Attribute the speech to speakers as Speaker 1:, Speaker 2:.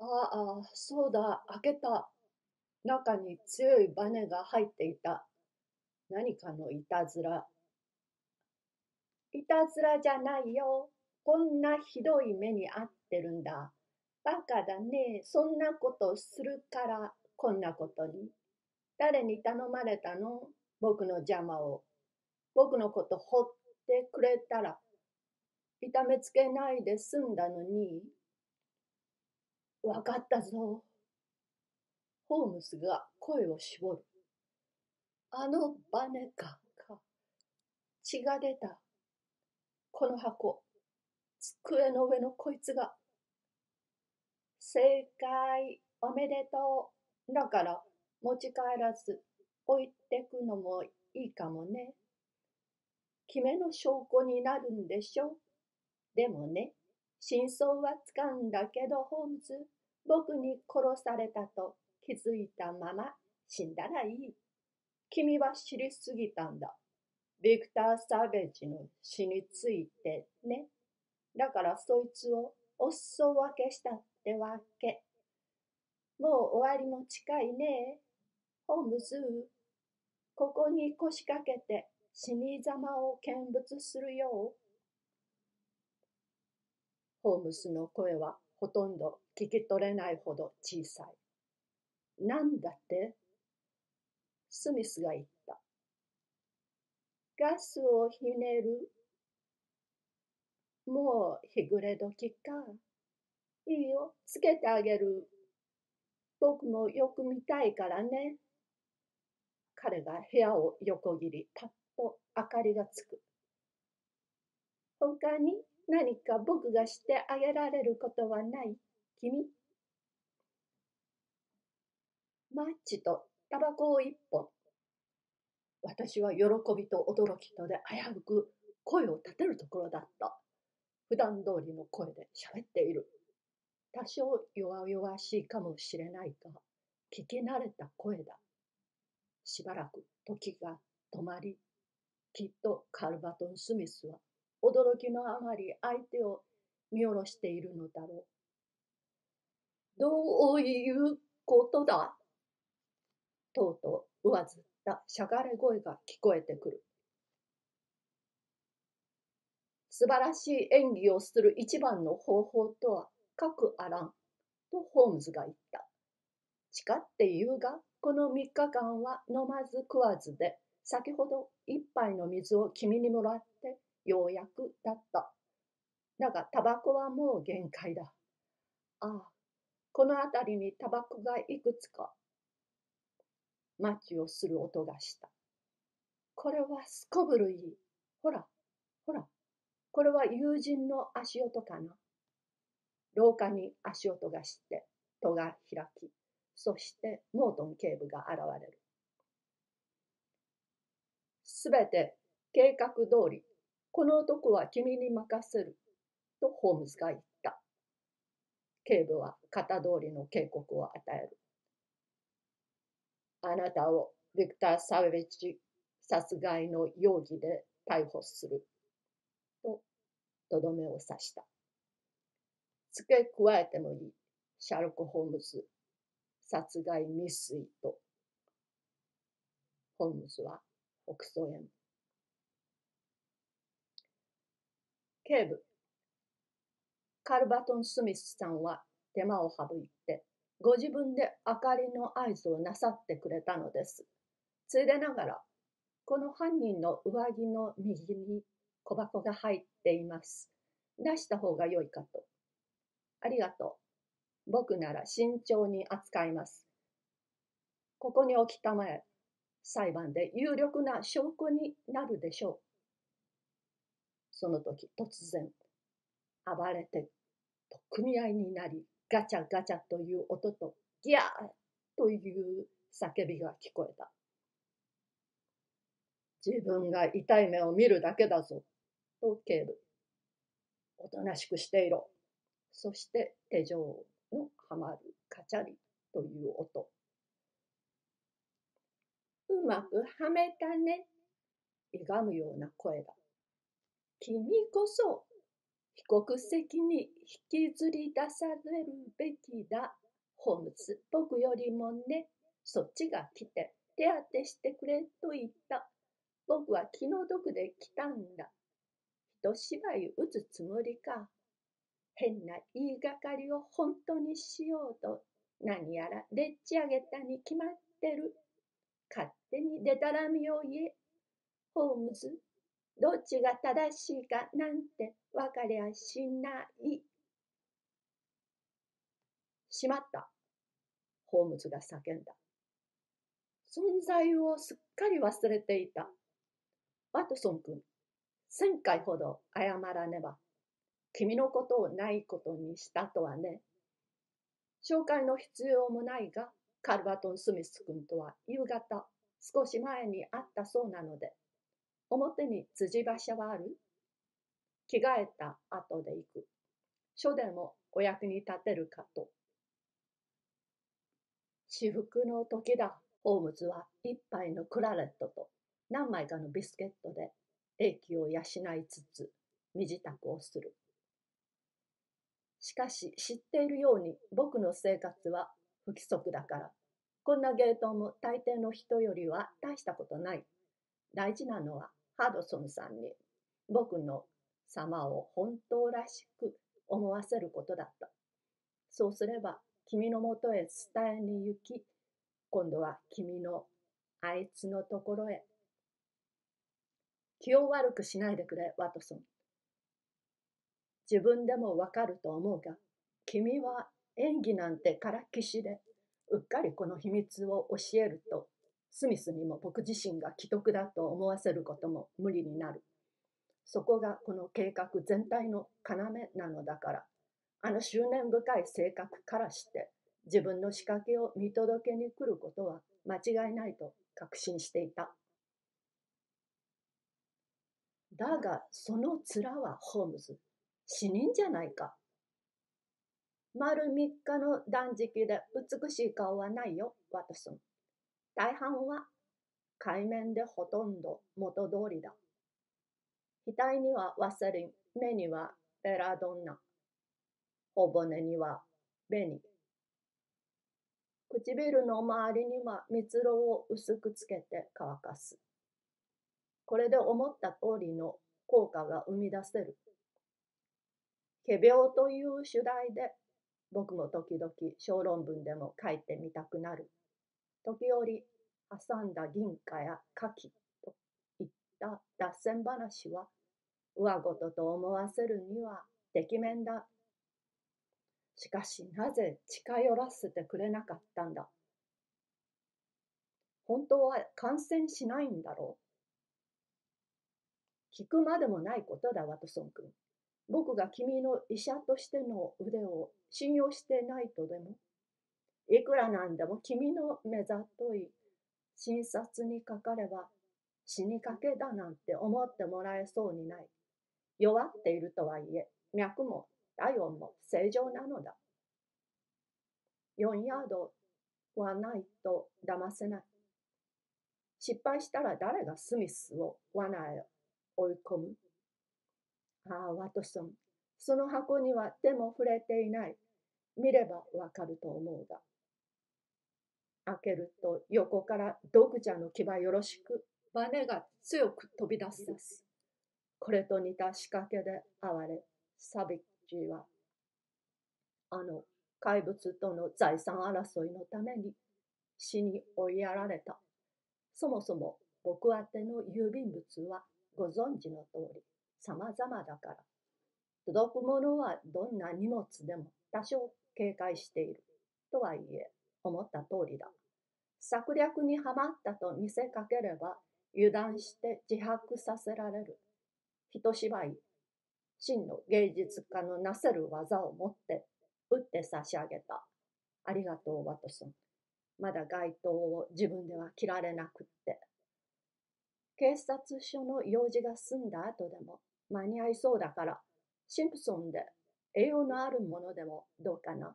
Speaker 1: ああ、そうだ、開けた。中に強いバネが入っていた。何かのいたずら。いたずらじゃないよ。こんなひどい目に遭ってるんだ。バカだね。そんなことするからこんなことに。誰に頼まれたの？僕の邪魔を。僕のことほってくれたら痛めつけないで済んだのに。わかったぞ。ホームズが声を絞る。あのバネか、か。血が出た。この箱。机の上のこいつが。正解、おめでとう。だから、持ち帰らず置いてくのもいいかもね。決めの証拠になるんでしょでもね、真相はつかんだけど、ホームズ、僕に殺されたと気づいたまま死んだらいい。君は知りすぎたんだ。ビクター・サーベージの死についてね。だからそいつをお裾分けしたってわけ。もう終わりも近いね。ホームズ、ここに腰掛けて死にざまを見物するよ。ホームズの声はほとんど聞き取れないほど小さい。なんだって？スミスが言った。ガスをひねるもう日暮れ時か。いいよ、つけてあげる。僕もよく見たいからね。彼が部屋を横切り、パッと明かりがつく。他に何か僕がしてあげられることはない？君？マッチとタバコを一本。私は喜びと驚きとで危うく声を立てるところだった。普段通りの声で喋っている。多少弱々しいかもしれないが、聞き慣れた声だ。しばらく時が止まり、きっとカルバトン・スミスは驚きのあまり相手を見下ろしているのだろう。どういうことだ？とうとう上ずったしゃがれ声が聞こえてくる。素晴らしい演技をする一番の方法とは、各あらん、とホームズが言った。誓って言うが、この3日間は飲まず食わずで、先ほど一杯の水を君にもらってようやくだった。だが、タバコはもう限界だ。ああ、この辺りにタバコがいくつか。マッチをする音がした。これはすこぶるいい。ほら、ほら、これは友人の足音かな。廊下に足音がして、戸が開き、そしてモートン警部が現れる。すべて計画通り、この男は君に任せる、とホームズが言った。警部は型通りの警告を与える。あなたをビクター・サウェッジ殺害の容疑で逮捕する。と、とどめを刺した。付け加えてもいい。シャルコ・ホームズ殺害未遂と。ホームズは北総園。警部。カルバトン・スミスさんは手間を省いて、ご自分で明かりの合図をなさってくれたのです。ついでながら、この犯人の上着の右に小箱が入っています。出した方が良いかと。ありがとう。僕なら慎重に扱います。ここに置きたまえ。裁判で有力な証拠になるでしょう。その時突然、暴れて、組合になり、ガチャガチャという音と、ギャーという叫びが聞こえた。自分が痛い目を見るだけだぞ、と警部。おとなしくしていろ。そして手錠のはまるカチャリという音。うまくはめたね。いがむような声だ。君こそ被告席に引きずり出されるべきだ。ホームズ、僕よりもね、そっちが来て手当てしてくれと言った。僕は気の毒で来たんだ。一芝居打つつもりか。変な言いがかりを本当にしようと何やらでっち上げたに決まってる。勝手にでたらみを言え。ホームズ、どっちが正しいかなんて分かりゃしない。しまった。ホームズが叫んだ。存在をすっかり忘れていた。ワトソン君、千回ほど謝らねば。君のことをないことにしたとはね。紹介の必要もないが、カルバトン・スミス君とは夕方、少し前に会ったそうなので、表に辻馬車はある着替えた後で行く。書でもお役に立てるかと。至福の時だ。ホームズは一杯のクラレットと何枚かのビスケットで英気を養いつつ身支度をする。しかし知っているように僕の生活は不規則だから、こんなゲートも大抵の人よりは大したことない。大事なのはハドソンさんに僕の様を本当らしく思わせることだった。そうすれば君のもとへ伝えに行き、今度は君のあいつのところへ。気を悪くしないでくれ、ワトソン。自分でもわかると思うが、君は演技なんてからっきしで、うっかりこの秘密を教えると、スミスにも僕自身が既得だと思わせることも無理になる。そこがこの計画全体の要なのだから。あの執念深い性格からして自分の仕掛けを見届けに来ることは間違いないと確信していた。だがその面はホームズ死人じゃないか。丸三日の断食で美しい顔はないよ、ワトソン。大半は海面でほとんど元通りだ。額にはワセリン、目にはベラドンナ、小骨には紅。唇の周りには蜜蝋を薄くつけて乾かす。これで思った通りの効果が生み出せる。仮病という主題で僕も時々小論文でも書いてみたくなる。時折挟んだ銀貨や牡蠣といった脱線話は上事と思わせるにはてきめんだ。しかしなぜ近寄らせてくれなかったんだ。本当は感染しないんだろう。聞くまでもないことだ、ワトソン君。僕が君の医者としての腕を信用してないとでも。いくらなんでも君の目ざとい診察にかかれば死にかけだなんて思ってもらえそうにない。弱っているとはいえ、脈も体温も正常なのだ。4ヤードはないと騙せない。失敗したら誰がスミスを罠へ追い込む？ああ、ワトソン。その箱には手も触れていない。見ればわかると思うが。開けると横からドグジャの牙よろしく、バネが強く飛び出す。これと似た仕掛けで哀れ、サビッジは、あの怪物との財産争いのために死に追いやられた。そもそも僕宛ての郵便物はご存知の通り様々だから。届くものはどんな荷物でも多少警戒している。とはいえ、思った通りだ。策略にはまったと見せかければ油断して自白させられる。一芝居、真の芸術家のなせる技を持って打って差し上げた。ありがとう、ワトソン。まだ街灯を自分では切られなくって。警察署の用事が済んだ後でも間に合いそうだから、シンプソンで栄養のあるものでもどうかな。